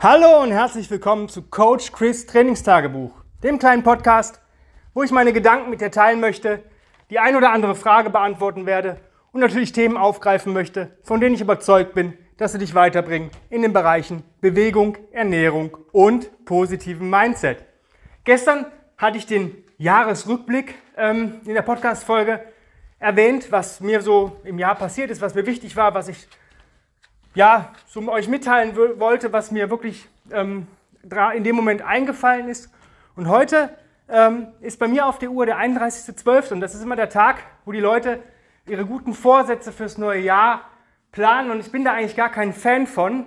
Hallo und herzlich willkommen zu Coach Chris Trainingstagebuch, dem kleinen Podcast, wo ich meine Gedanken mit dir teilen möchte, die ein oder andere Frage beantworten werde und natürlich Themen aufgreifen möchte, von denen ich überzeugt bin, dass sie dich weiterbringen in den Bereichen Bewegung, Ernährung und positiven Mindset. Gestern hatte ich den Jahresrückblick ähm, in der Podcast-Folge erwähnt, was mir so im Jahr passiert ist, was mir wichtig war, was ich ja, so euch mitteilen wollte, was mir wirklich ähm, in dem Moment eingefallen ist. Und heute ähm, ist bei mir auf der Uhr der 31.12. und das ist immer der Tag, wo die Leute ihre guten Vorsätze fürs neue Jahr planen. Und ich bin da eigentlich gar kein Fan von,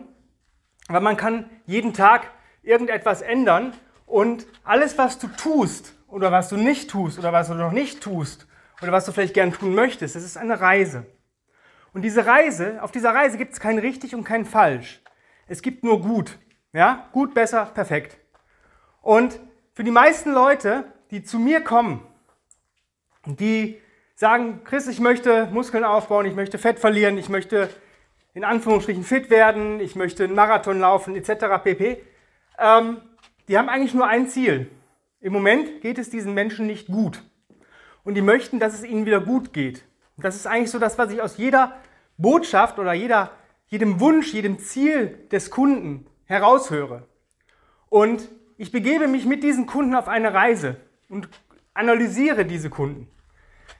weil man kann jeden Tag irgendetwas ändern und alles, was du tust oder was du nicht tust oder was du noch nicht tust oder was du vielleicht gern tun möchtest, das ist eine Reise. Und diese Reise, auf dieser Reise gibt es kein richtig und kein falsch. Es gibt nur gut. Ja? Gut, besser, perfekt. Und für die meisten Leute, die zu mir kommen, die sagen, Chris, ich möchte Muskeln aufbauen, ich möchte Fett verlieren, ich möchte in Anführungsstrichen fit werden, ich möchte einen Marathon laufen, etc. pp. Ähm, die haben eigentlich nur ein Ziel. Im Moment geht es diesen Menschen nicht gut. Und die möchten, dass es ihnen wieder gut geht. Das ist eigentlich so das, was ich aus jeder Botschaft oder jeder, jedem Wunsch, jedem Ziel des Kunden heraushöre. Und ich begebe mich mit diesen Kunden auf eine Reise und analysiere diese Kunden.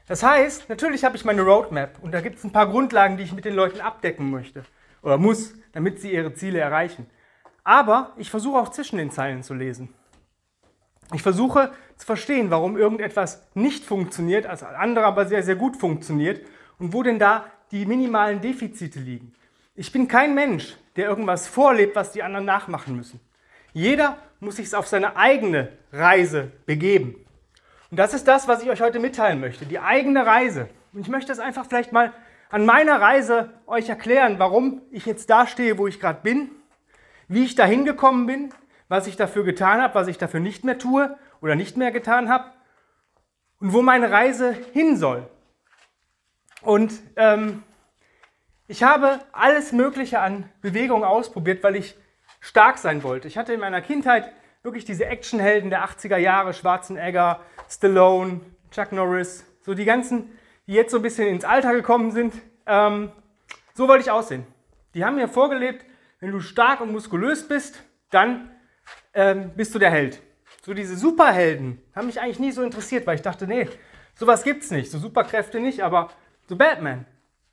Das heißt, natürlich habe ich meine Roadmap und da gibt es ein paar Grundlagen, die ich mit den Leuten abdecken möchte oder muss, damit sie ihre Ziele erreichen. Aber ich versuche auch zwischen den Zeilen zu lesen. Ich versuche zu verstehen, warum irgendetwas nicht funktioniert, als andere aber sehr, sehr gut funktioniert und wo denn da die minimalen Defizite liegen. Ich bin kein Mensch, der irgendwas vorlebt, was die anderen nachmachen müssen. Jeder muss sich auf seine eigene Reise begeben. Und das ist das, was ich euch heute mitteilen möchte, die eigene Reise. Und ich möchte es einfach vielleicht mal an meiner Reise euch erklären, warum ich jetzt da stehe, wo ich gerade bin, wie ich da hingekommen bin, was ich dafür getan habe, was ich dafür nicht mehr tue oder nicht mehr getan habe und wo meine Reise hin soll. Und ähm, ich habe alles Mögliche an Bewegung ausprobiert, weil ich stark sein wollte. Ich hatte in meiner Kindheit wirklich diese Actionhelden der 80er Jahre, Schwarzenegger, Stallone, Chuck Norris, so die ganzen, die jetzt so ein bisschen ins Alter gekommen sind. Ähm, so wollte ich aussehen. Die haben mir vorgelebt, wenn du stark und muskulös bist, dann ähm, bist du der Held. So diese Superhelden haben mich eigentlich nie so interessiert, weil ich dachte, nee, sowas gibt's nicht, so Superkräfte nicht, aber The Batman,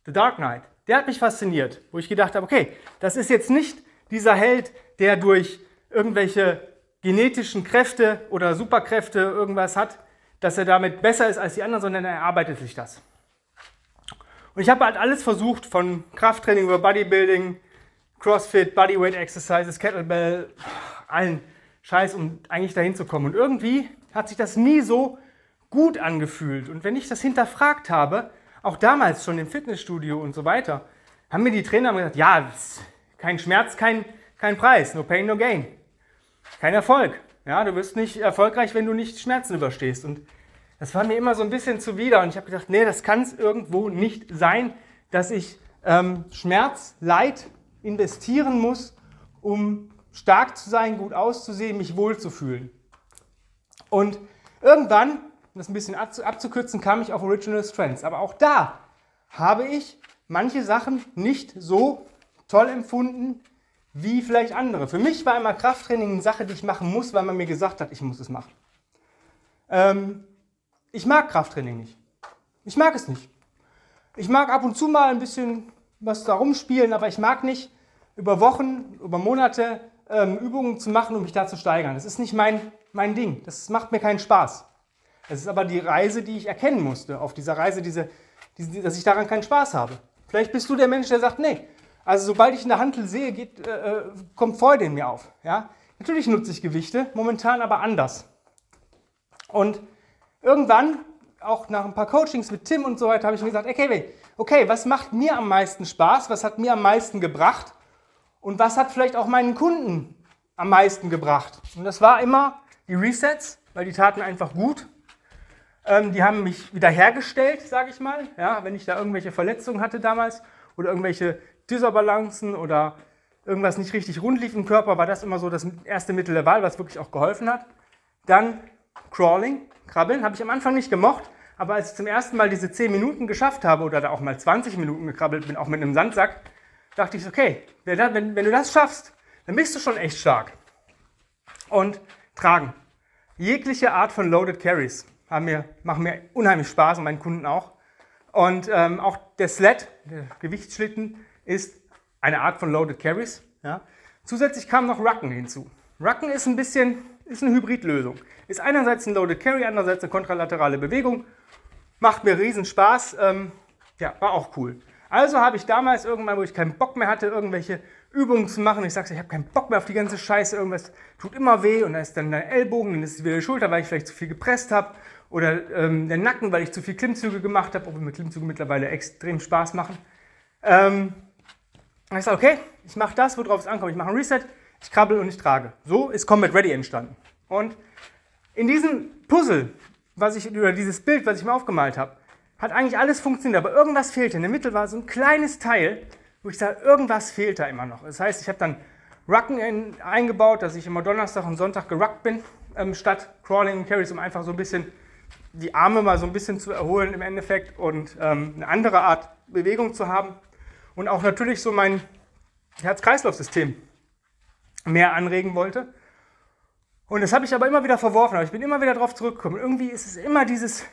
The Dark Knight, der hat mich fasziniert, wo ich gedacht habe, okay, das ist jetzt nicht dieser Held, der durch irgendwelche genetischen Kräfte oder Superkräfte irgendwas hat, dass er damit besser ist als die anderen, sondern er erarbeitet sich das. Und ich habe halt alles versucht, von Krafttraining über Bodybuilding, Crossfit, Bodyweight Exercises, Kettlebell, allen Scheiß, um eigentlich dahin zu kommen. Und irgendwie hat sich das nie so gut angefühlt. Und wenn ich das hinterfragt habe, auch damals schon im Fitnessstudio und so weiter, haben mir die Trainer gesagt, ja, kein Schmerz, kein, kein Preis, no pain, no gain. Kein Erfolg. Ja, du wirst nicht erfolgreich, wenn du nicht Schmerzen überstehst. Und das war mir immer so ein bisschen zuwider. Und ich habe gedacht, nee, das kann es irgendwo nicht sein, dass ich ähm, Schmerz, Leid investieren muss, um stark zu sein, gut auszusehen, mich wohlzufühlen. Und irgendwann um das ein bisschen abzukürzen, kam ich auf Original Strengths. Aber auch da habe ich manche Sachen nicht so toll empfunden wie vielleicht andere. Für mich war immer Krafttraining eine Sache, die ich machen muss, weil man mir gesagt hat, ich muss es machen. Ähm, ich mag Krafttraining nicht. Ich mag es nicht. Ich mag ab und zu mal ein bisschen was da rumspielen, aber ich mag nicht über Wochen, über Monate ähm, Übungen zu machen, um mich da zu steigern. Das ist nicht mein, mein Ding. Das macht mir keinen Spaß. Es ist aber die Reise, die ich erkennen musste, auf dieser Reise, diese, diese, dass ich daran keinen Spaß habe. Vielleicht bist du der Mensch, der sagt, nee, also sobald ich in der Handel sehe, geht, äh, äh, kommt Freude in mir auf. Ja? Natürlich nutze ich Gewichte, momentan aber anders. Und irgendwann, auch nach ein paar Coachings mit Tim und so weiter, habe ich mir gesagt, okay, okay, was macht mir am meisten Spaß, was hat mir am meisten gebracht und was hat vielleicht auch meinen Kunden am meisten gebracht. Und das war immer die Resets, weil die taten einfach gut. Ähm, die haben mich wiederhergestellt, sage ich mal, ja, wenn ich da irgendwelche Verletzungen hatte damals oder irgendwelche Disbalancen oder irgendwas nicht richtig rund lief im Körper, war das immer so das erste Mittel der Wahl, was wirklich auch geholfen hat. Dann Crawling, Krabbeln, habe ich am Anfang nicht gemocht, aber als ich zum ersten Mal diese 10 Minuten geschafft habe oder da auch mal 20 Minuten gekrabbelt bin, auch mit einem Sandsack, dachte ich, okay, wenn, wenn du das schaffst, dann bist du schon echt stark. Und tragen. Jegliche Art von Loaded Carries haben mir, machen mir unheimlich Spaß und meinen Kunden auch. Und ähm, auch der Sled, der Gewichtsschlitten, ist eine Art von Loaded Carries. Ja. Zusätzlich kam noch Rucken hinzu. Rucken ist ein bisschen ist eine Hybridlösung. Ist einerseits ein Loaded Carry, andererseits eine kontralaterale Bewegung. Macht mir riesen Spaß. Ähm, ja, war auch cool. Also habe ich damals irgendwann, wo ich keinen Bock mehr hatte, irgendwelche Übungen zu machen. Ich sage, ich habe keinen Bock mehr auf die ganze Scheiße. Irgendwas tut immer weh und da ist dann der Ellbogen, dann ist es wieder die Schulter, weil ich vielleicht zu viel gepresst habe. Oder ähm, der Nacken, weil ich zu viel Klimmzüge gemacht habe, obwohl mir Klimmzüge mittlerweile extrem Spaß machen. Ähm, ich sage, okay, ich mache das, worauf es ankommt. Ich mache ein Reset, ich krabbel und ich trage. So ist Combat Ready entstanden. Und in diesem Puzzle, was ich, oder dieses Bild, was ich mir aufgemalt habe, hat eigentlich alles funktioniert, aber irgendwas fehlte. In der Mitte war so ein kleines Teil, wo ich sage, irgendwas fehlt da immer noch. Das heißt, ich habe dann Rucken in, eingebaut, dass ich immer Donnerstag und Sonntag geruckt bin, ähm, statt Crawling und Carries, um einfach so ein bisschen die Arme mal so ein bisschen zu erholen im Endeffekt und ähm, eine andere Art Bewegung zu haben. Und auch natürlich so mein Herz-Kreislauf-System mehr anregen wollte. Und das habe ich aber immer wieder verworfen, aber ich bin immer wieder darauf zurückgekommen. Irgendwie ist es immer dieses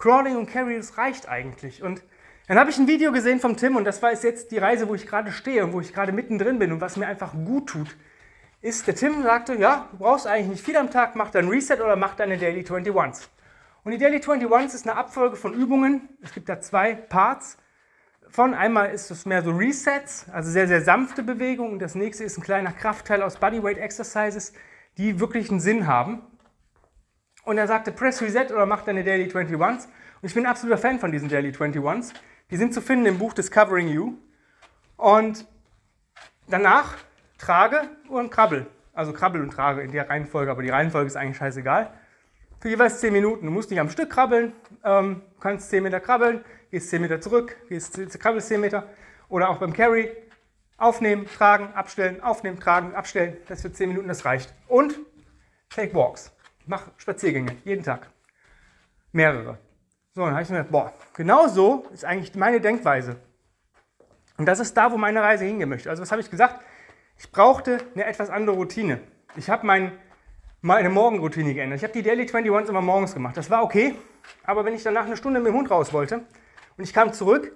Crawling und Carry, das reicht eigentlich. Und dann habe ich ein Video gesehen vom Tim und das war jetzt die Reise, wo ich gerade stehe und wo ich gerade mittendrin bin und was mir einfach gut tut, ist, der Tim sagte, ja, du brauchst eigentlich nicht viel am Tag, mach dein Reset oder mach deine Daily 21s. Und die Daily 21s ist eine Abfolge von Übungen. Es gibt da zwei Parts. Von einmal ist es mehr so Resets, also sehr, sehr sanfte Bewegungen. Und das nächste ist ein kleiner Kraftteil aus Bodyweight Exercises, die wirklich einen Sinn haben. Und er sagte, press Reset oder mach deine Daily 21s. Und ich bin ein absoluter Fan von diesen Daily 21s. Die sind zu finden im Buch Discovering You. Und danach trage und krabbel. Also krabbel und trage in der Reihenfolge, aber die Reihenfolge ist eigentlich scheißegal. Für jeweils 10 Minuten. Du musst nicht am Stück krabbeln, ähm, kannst 10 Meter krabbeln, gehst 10 Meter zurück, gehst, krabbelst 10 Meter. Oder auch beim Carry Aufnehmen, tragen, abstellen, aufnehmen, tragen, abstellen. Das für 10 Minuten, das reicht. Und take walks. Mach Spaziergänge, jeden Tag. Mehrere. So, dann habe ich mir gedacht, boah, genau so ist eigentlich meine Denkweise. Und das ist da, wo meine Reise hingehen möchte. Also was habe ich gesagt? Ich brauchte eine etwas andere Routine. Ich habe mein, meine Morgenroutine geändert. Ich habe die Daily 21 immer morgens gemacht. Das war okay. Aber wenn ich danach eine Stunde mit dem Hund raus wollte und ich kam zurück,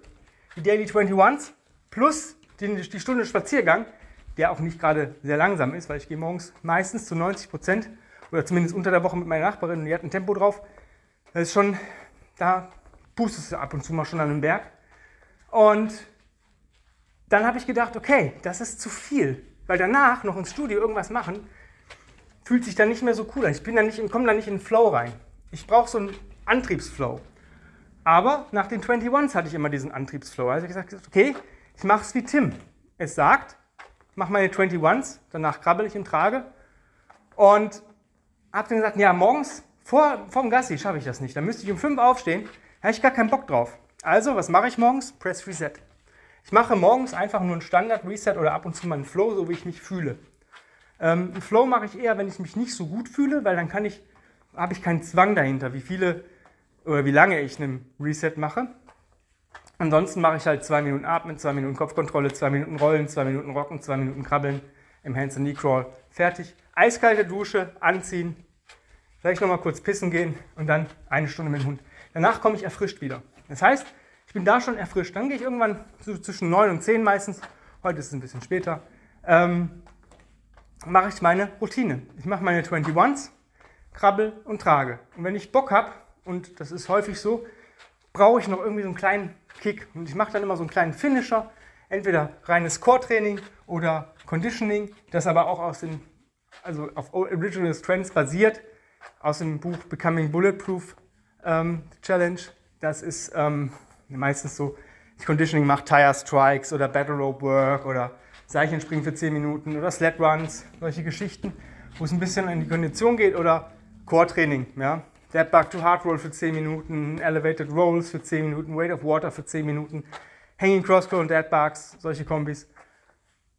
die Daily 21s plus die, die Stunde Spaziergang, der auch nicht gerade sehr langsam ist, weil ich gehe morgens meistens zu 90 Prozent oder zumindest unter der Woche mit meiner Nachbarin und die hat ein Tempo drauf. Das ist schon, da pustest du ab und zu mal schon an den Berg. Und dann habe ich gedacht, okay, das ist zu viel, weil danach noch ins Studio irgendwas machen, fühlt sich dann nicht mehr so cool an. Ich bin dann nicht, komme dann nicht in den Flow rein. Ich brauche so einen Antriebsflow. Aber nach den 21s hatte ich immer diesen Antriebsflow. Also ich gesagt, okay, ich mache es wie Tim. Es sagt, mach meine 21s, danach krabbel ich im Trage. Und habe dann gesagt, ja, morgens vor, vor dem Gassi schaffe ich das nicht. Dann müsste ich um 5 aufstehen. Da habe ich gar keinen Bock drauf. Also, was mache ich morgens? Press Reset. Ich mache morgens einfach nur einen Standard Reset oder ab und zu mal einen Flow, so wie ich mich fühle. Ähm, einen Flow mache ich eher, wenn ich mich nicht so gut fühle, weil dann kann ich, habe ich keinen Zwang dahinter, wie viele oder wie lange ich einen Reset mache. Ansonsten mache ich halt zwei Minuten Atmen, zwei Minuten Kopfkontrolle, zwei Minuten Rollen, zwei Minuten Rocken, zwei Minuten Krabbeln im Hands and Knee Crawl. Fertig. Eiskalte Dusche, anziehen, vielleicht nochmal kurz pissen gehen und dann eine Stunde mit dem Hund. Danach komme ich erfrischt wieder. Das heißt, ich bin da schon erfrischt. Dann gehe ich irgendwann so zwischen 9 und 10 meistens, heute ist es ein bisschen später, ähm, mache ich meine Routine. Ich mache meine 21s, krabbel und trage. Und wenn ich Bock habe, und das ist häufig so, brauche ich noch irgendwie so einen kleinen Kick. Und ich mache dann immer so einen kleinen Finisher, entweder reines Core-Training oder Conditioning, das aber auch aus den, also auf Original Strengths basiert, aus dem Buch Becoming Bulletproof ähm, Challenge. Das ist ähm, meistens so, das Conditioning macht Tire Strikes oder Battle Rope Work oder Seichenspringen für 10 Minuten oder Sled Runs, solche Geschichten, wo es ein bisschen in die Kondition geht oder Core-Training, ja. Dead Bug to Hard Roll für 10 Minuten, Elevated Rolls für 10 Minuten, Weight of Water für 10 Minuten, Hanging Cross Crow und Dead Bugs, solche Kombis.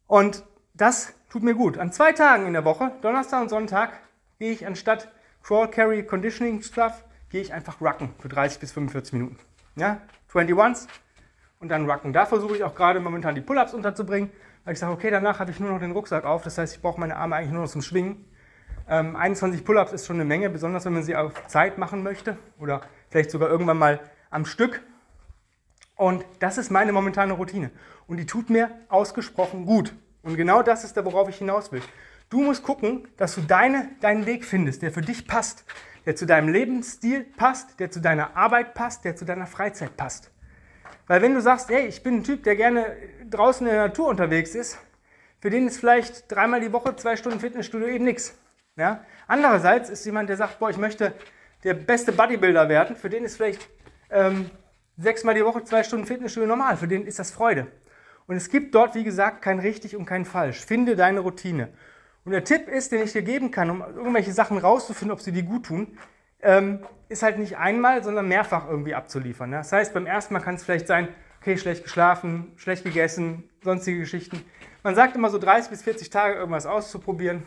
Und das tut mir gut. An zwei Tagen in der Woche, Donnerstag und Sonntag, gehe ich anstatt Crawl, Carry, Conditioning Stuff, gehe ich einfach rucken für 30 bis 45 Minuten. Ja, 21s und dann rucken. Da versuche ich auch gerade momentan die Pull-Ups unterzubringen, weil ich sage, okay, danach habe ich nur noch den Rucksack auf. Das heißt, ich brauche meine Arme eigentlich nur noch zum Schwingen. Ähm, 21 Pull-Ups ist schon eine Menge, besonders wenn man sie auf Zeit machen möchte oder vielleicht sogar irgendwann mal am Stück. Und das ist meine momentane Routine. Und die tut mir ausgesprochen gut. Und genau das ist da, worauf ich hinaus will. Du musst gucken, dass du deine, deinen Weg findest, der für dich passt, der zu deinem Lebensstil passt, der zu deiner Arbeit passt, der zu deiner Freizeit passt. Weil wenn du sagst, hey, ich bin ein Typ, der gerne draußen in der Natur unterwegs ist, für den ist vielleicht dreimal die Woche zwei Stunden Fitnessstudio eben nichts. Ja? Andererseits ist jemand, der sagt, boah, ich möchte der beste Bodybuilder werden, für den ist vielleicht ähm, sechsmal die Woche zwei Stunden Fitnessstudio normal, für den ist das Freude. Und es gibt dort, wie gesagt, kein richtig und kein falsch. Finde deine Routine. Und der Tipp ist, den ich dir geben kann, um irgendwelche Sachen rauszufinden, ob sie dir gut tun, ähm, ist halt nicht einmal, sondern mehrfach irgendwie abzuliefern. Ne? Das heißt, beim ersten Mal kann es vielleicht sein, okay, schlecht geschlafen, schlecht gegessen, sonstige Geschichten. Man sagt immer so 30 bis 40 Tage irgendwas auszuprobieren.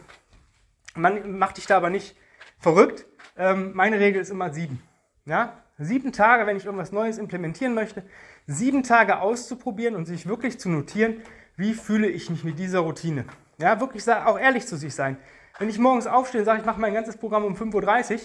Man macht dich da aber nicht verrückt. Ähm, meine Regel ist immer sieben. Ja? Sieben Tage, wenn ich irgendwas Neues implementieren möchte, sieben Tage auszuprobieren und sich wirklich zu notieren, wie fühle ich mich mit dieser Routine. Ja, wirklich auch ehrlich zu sich sein. Wenn ich morgens aufstehe und sage, ich mache mein ganzes Programm um 5.30 Uhr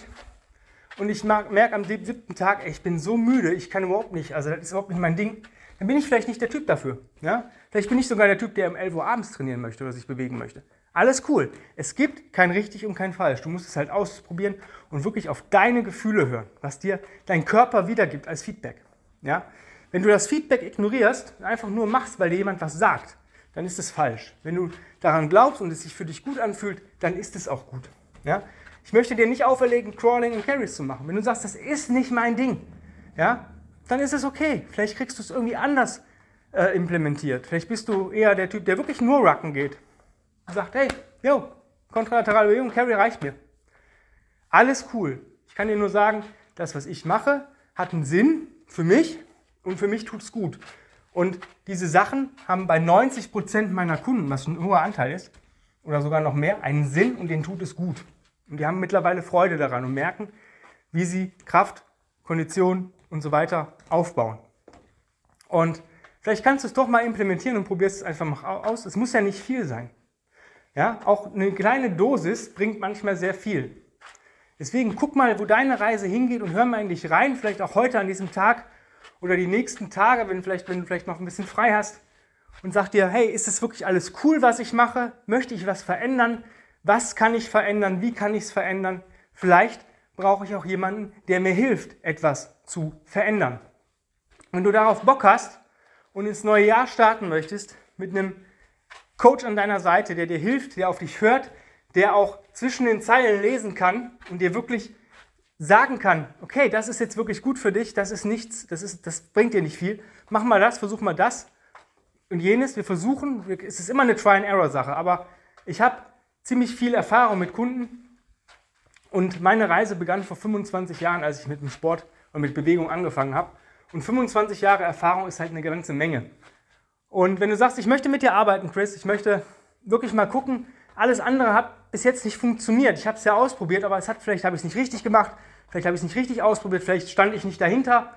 und ich merke am siebten Tag, ey, ich bin so müde, ich kann überhaupt nicht, also das ist überhaupt nicht mein Ding, dann bin ich vielleicht nicht der Typ dafür. Ja? Vielleicht bin ich sogar der Typ, der um 11 Uhr abends trainieren möchte oder sich bewegen möchte. Alles cool. Es gibt kein richtig und kein falsch. Du musst es halt ausprobieren und wirklich auf deine Gefühle hören, was dir dein Körper wiedergibt als Feedback. Ja? Wenn du das Feedback ignorierst und einfach nur machst, weil dir jemand was sagt, dann ist es falsch. Wenn du daran glaubst und es sich für dich gut anfühlt, dann ist es auch gut. Ja? Ich möchte dir nicht auferlegen, Crawling und Carries zu machen. Wenn du sagst, das ist nicht mein Ding, ja, dann ist es okay. Vielleicht kriegst du es irgendwie anders äh, implementiert. Vielleicht bist du eher der Typ, der wirklich nur Rucken geht sagt, hey, yo, kontralaterale Bewegung, Carry reicht mir. Alles cool. Ich kann dir nur sagen, das, was ich mache, hat einen Sinn für mich und für mich tut es gut. Und diese Sachen haben bei 90% meiner Kunden, was ein hoher Anteil ist, oder sogar noch mehr, einen Sinn und denen tut es gut. Und die haben mittlerweile Freude daran und merken, wie sie Kraft, Kondition und so weiter aufbauen. Und vielleicht kannst du es doch mal implementieren und probierst es einfach mal aus. Es muss ja nicht viel sein. Ja, auch eine kleine Dosis bringt manchmal sehr viel. Deswegen guck mal, wo deine Reise hingeht und hör mal in dich rein, vielleicht auch heute an diesem Tag oder die nächsten Tage, wenn, vielleicht, wenn du vielleicht noch ein bisschen frei hast und sag dir, hey, ist es wirklich alles cool, was ich mache? Möchte ich was verändern? Was kann ich verändern? Wie kann ich es verändern? Vielleicht brauche ich auch jemanden, der mir hilft, etwas zu verändern. Wenn du darauf Bock hast und ins neue Jahr starten möchtest mit einem Coach an deiner Seite, der dir hilft, der auf dich hört, der auch zwischen den Zeilen lesen kann und dir wirklich sagen kann, okay, das ist jetzt wirklich gut für dich, das ist nichts, das, ist, das bringt dir nicht viel, mach mal das, versuch mal das und jenes. Wir versuchen, es ist immer eine Try-and-Error-Sache, aber ich habe ziemlich viel Erfahrung mit Kunden und meine Reise begann vor 25 Jahren, als ich mit dem Sport und mit Bewegung angefangen habe. Und 25 Jahre Erfahrung ist halt eine ganze Menge. Und wenn du sagst, ich möchte mit dir arbeiten, Chris, ich möchte wirklich mal gucken, alles andere hat bis jetzt nicht funktioniert. Ich habe es ja ausprobiert, aber es hat, vielleicht habe ich es nicht richtig gemacht, vielleicht habe ich es nicht richtig ausprobiert, vielleicht stand ich nicht dahinter,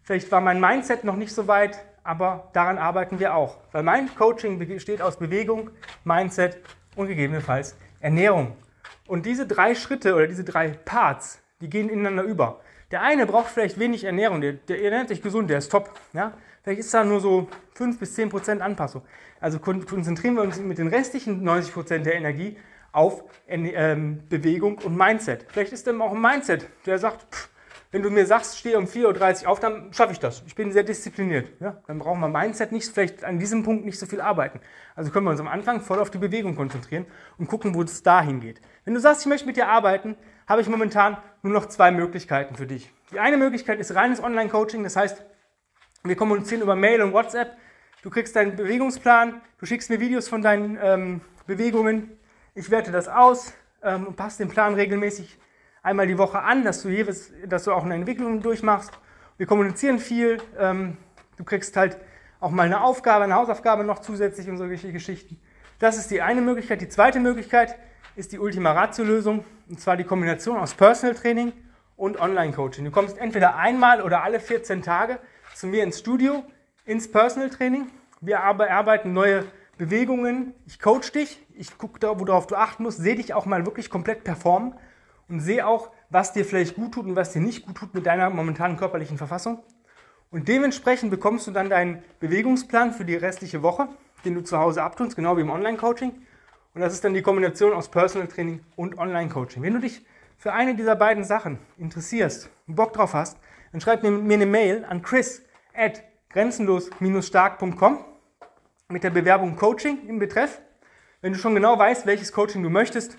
vielleicht war mein Mindset noch nicht so weit, aber daran arbeiten wir auch. Weil mein Coaching besteht aus Bewegung, Mindset und gegebenenfalls Ernährung. Und diese drei Schritte oder diese drei Parts, die gehen ineinander über. Der eine braucht vielleicht wenig Ernährung, der, der ernährt sich gesund, der ist top. Ja? Vielleicht ist da nur so 5 bis 10 Prozent Anpassung. Also konzentrieren wir uns mit den restlichen 90 Prozent der Energie auf ähm, Bewegung und Mindset. Vielleicht ist dann auch ein Mindset, der sagt, pff, wenn du mir sagst, stehe um 4.30 Uhr auf, dann schaffe ich das. Ich bin sehr diszipliniert. Ja? Dann brauchen wir Mindset nicht, vielleicht an diesem Punkt nicht so viel arbeiten. Also können wir uns am Anfang voll auf die Bewegung konzentrieren und gucken, wo es dahin geht. Wenn du sagst, ich möchte mit dir arbeiten, habe ich momentan nur noch zwei Möglichkeiten für dich. Die eine Möglichkeit ist reines Online-Coaching, das heißt, wir kommunizieren über Mail und WhatsApp. Du kriegst deinen Bewegungsplan, du schickst mir Videos von deinen ähm, Bewegungen. Ich werte das aus ähm, und passe den Plan regelmäßig einmal die Woche an, dass du, jeweils, dass du auch eine Entwicklung durchmachst. Wir kommunizieren viel. Ähm, du kriegst halt auch mal eine Aufgabe, eine Hausaufgabe noch zusätzlich und solche Geschichten. Das ist die eine Möglichkeit. Die zweite Möglichkeit ist die Ultima Ratio-Lösung, und zwar die Kombination aus Personal Training und Online-Coaching. Du kommst entweder einmal oder alle 14 Tage zu mir ins Studio, ins Personal Training. Wir arbeiten neue Bewegungen. Ich coach dich, ich gucke, worauf du achten musst, sehe dich auch mal wirklich komplett performen und sehe auch, was dir vielleicht gut tut und was dir nicht gut tut mit deiner momentanen körperlichen Verfassung. Und dementsprechend bekommst du dann deinen Bewegungsplan für die restliche Woche, den du zu Hause abtunst, genau wie im Online-Coaching. Und das ist dann die Kombination aus Personal Training und Online-Coaching. Wenn du dich für eine dieser beiden Sachen interessierst und Bock drauf hast, dann schreib mir, eine Mail an chris at grenzenlos-stark.com mit der Bewerbung Coaching im Betreff. Wenn du schon genau weißt, welches Coaching du möchtest,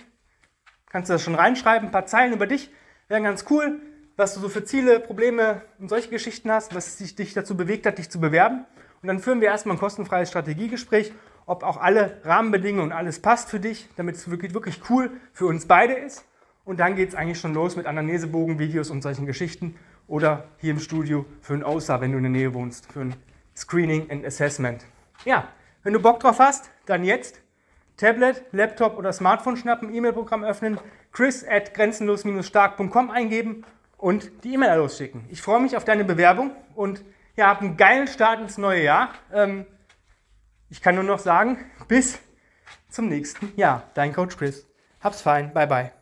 kannst du das schon reinschreiben. Ein paar Zeilen über dich wären ganz cool, was du so für Ziele, Probleme und solche Geschichten hast, was dich, dich dazu bewegt hat, dich zu bewerben. Und dann führen wir erstmal ein kostenfreies Strategiegespräch, ob auch alle Rahmenbedingungen und alles passt für dich, damit es wirklich, wirklich cool für uns beide ist. Und dann geht es eigentlich schon los mit Anamnesebogen, Videos und solchen Geschichten. Oder hier im Studio für ein OSA, wenn du in der Nähe wohnst, für ein Screening and Assessment. Ja, wenn du Bock drauf hast, dann jetzt Tablet, Laptop oder Smartphone schnappen, E-Mail-Programm öffnen, chris at grenzenlos-stark.com eingeben und die E-Mail losschicken. Ich freue mich auf deine Bewerbung und ja, habt einen geilen Start ins neue Jahr. Ähm, ich kann nur noch sagen, bis zum nächsten Jahr. Dein Coach Chris. Hab's fein. Bye, bye.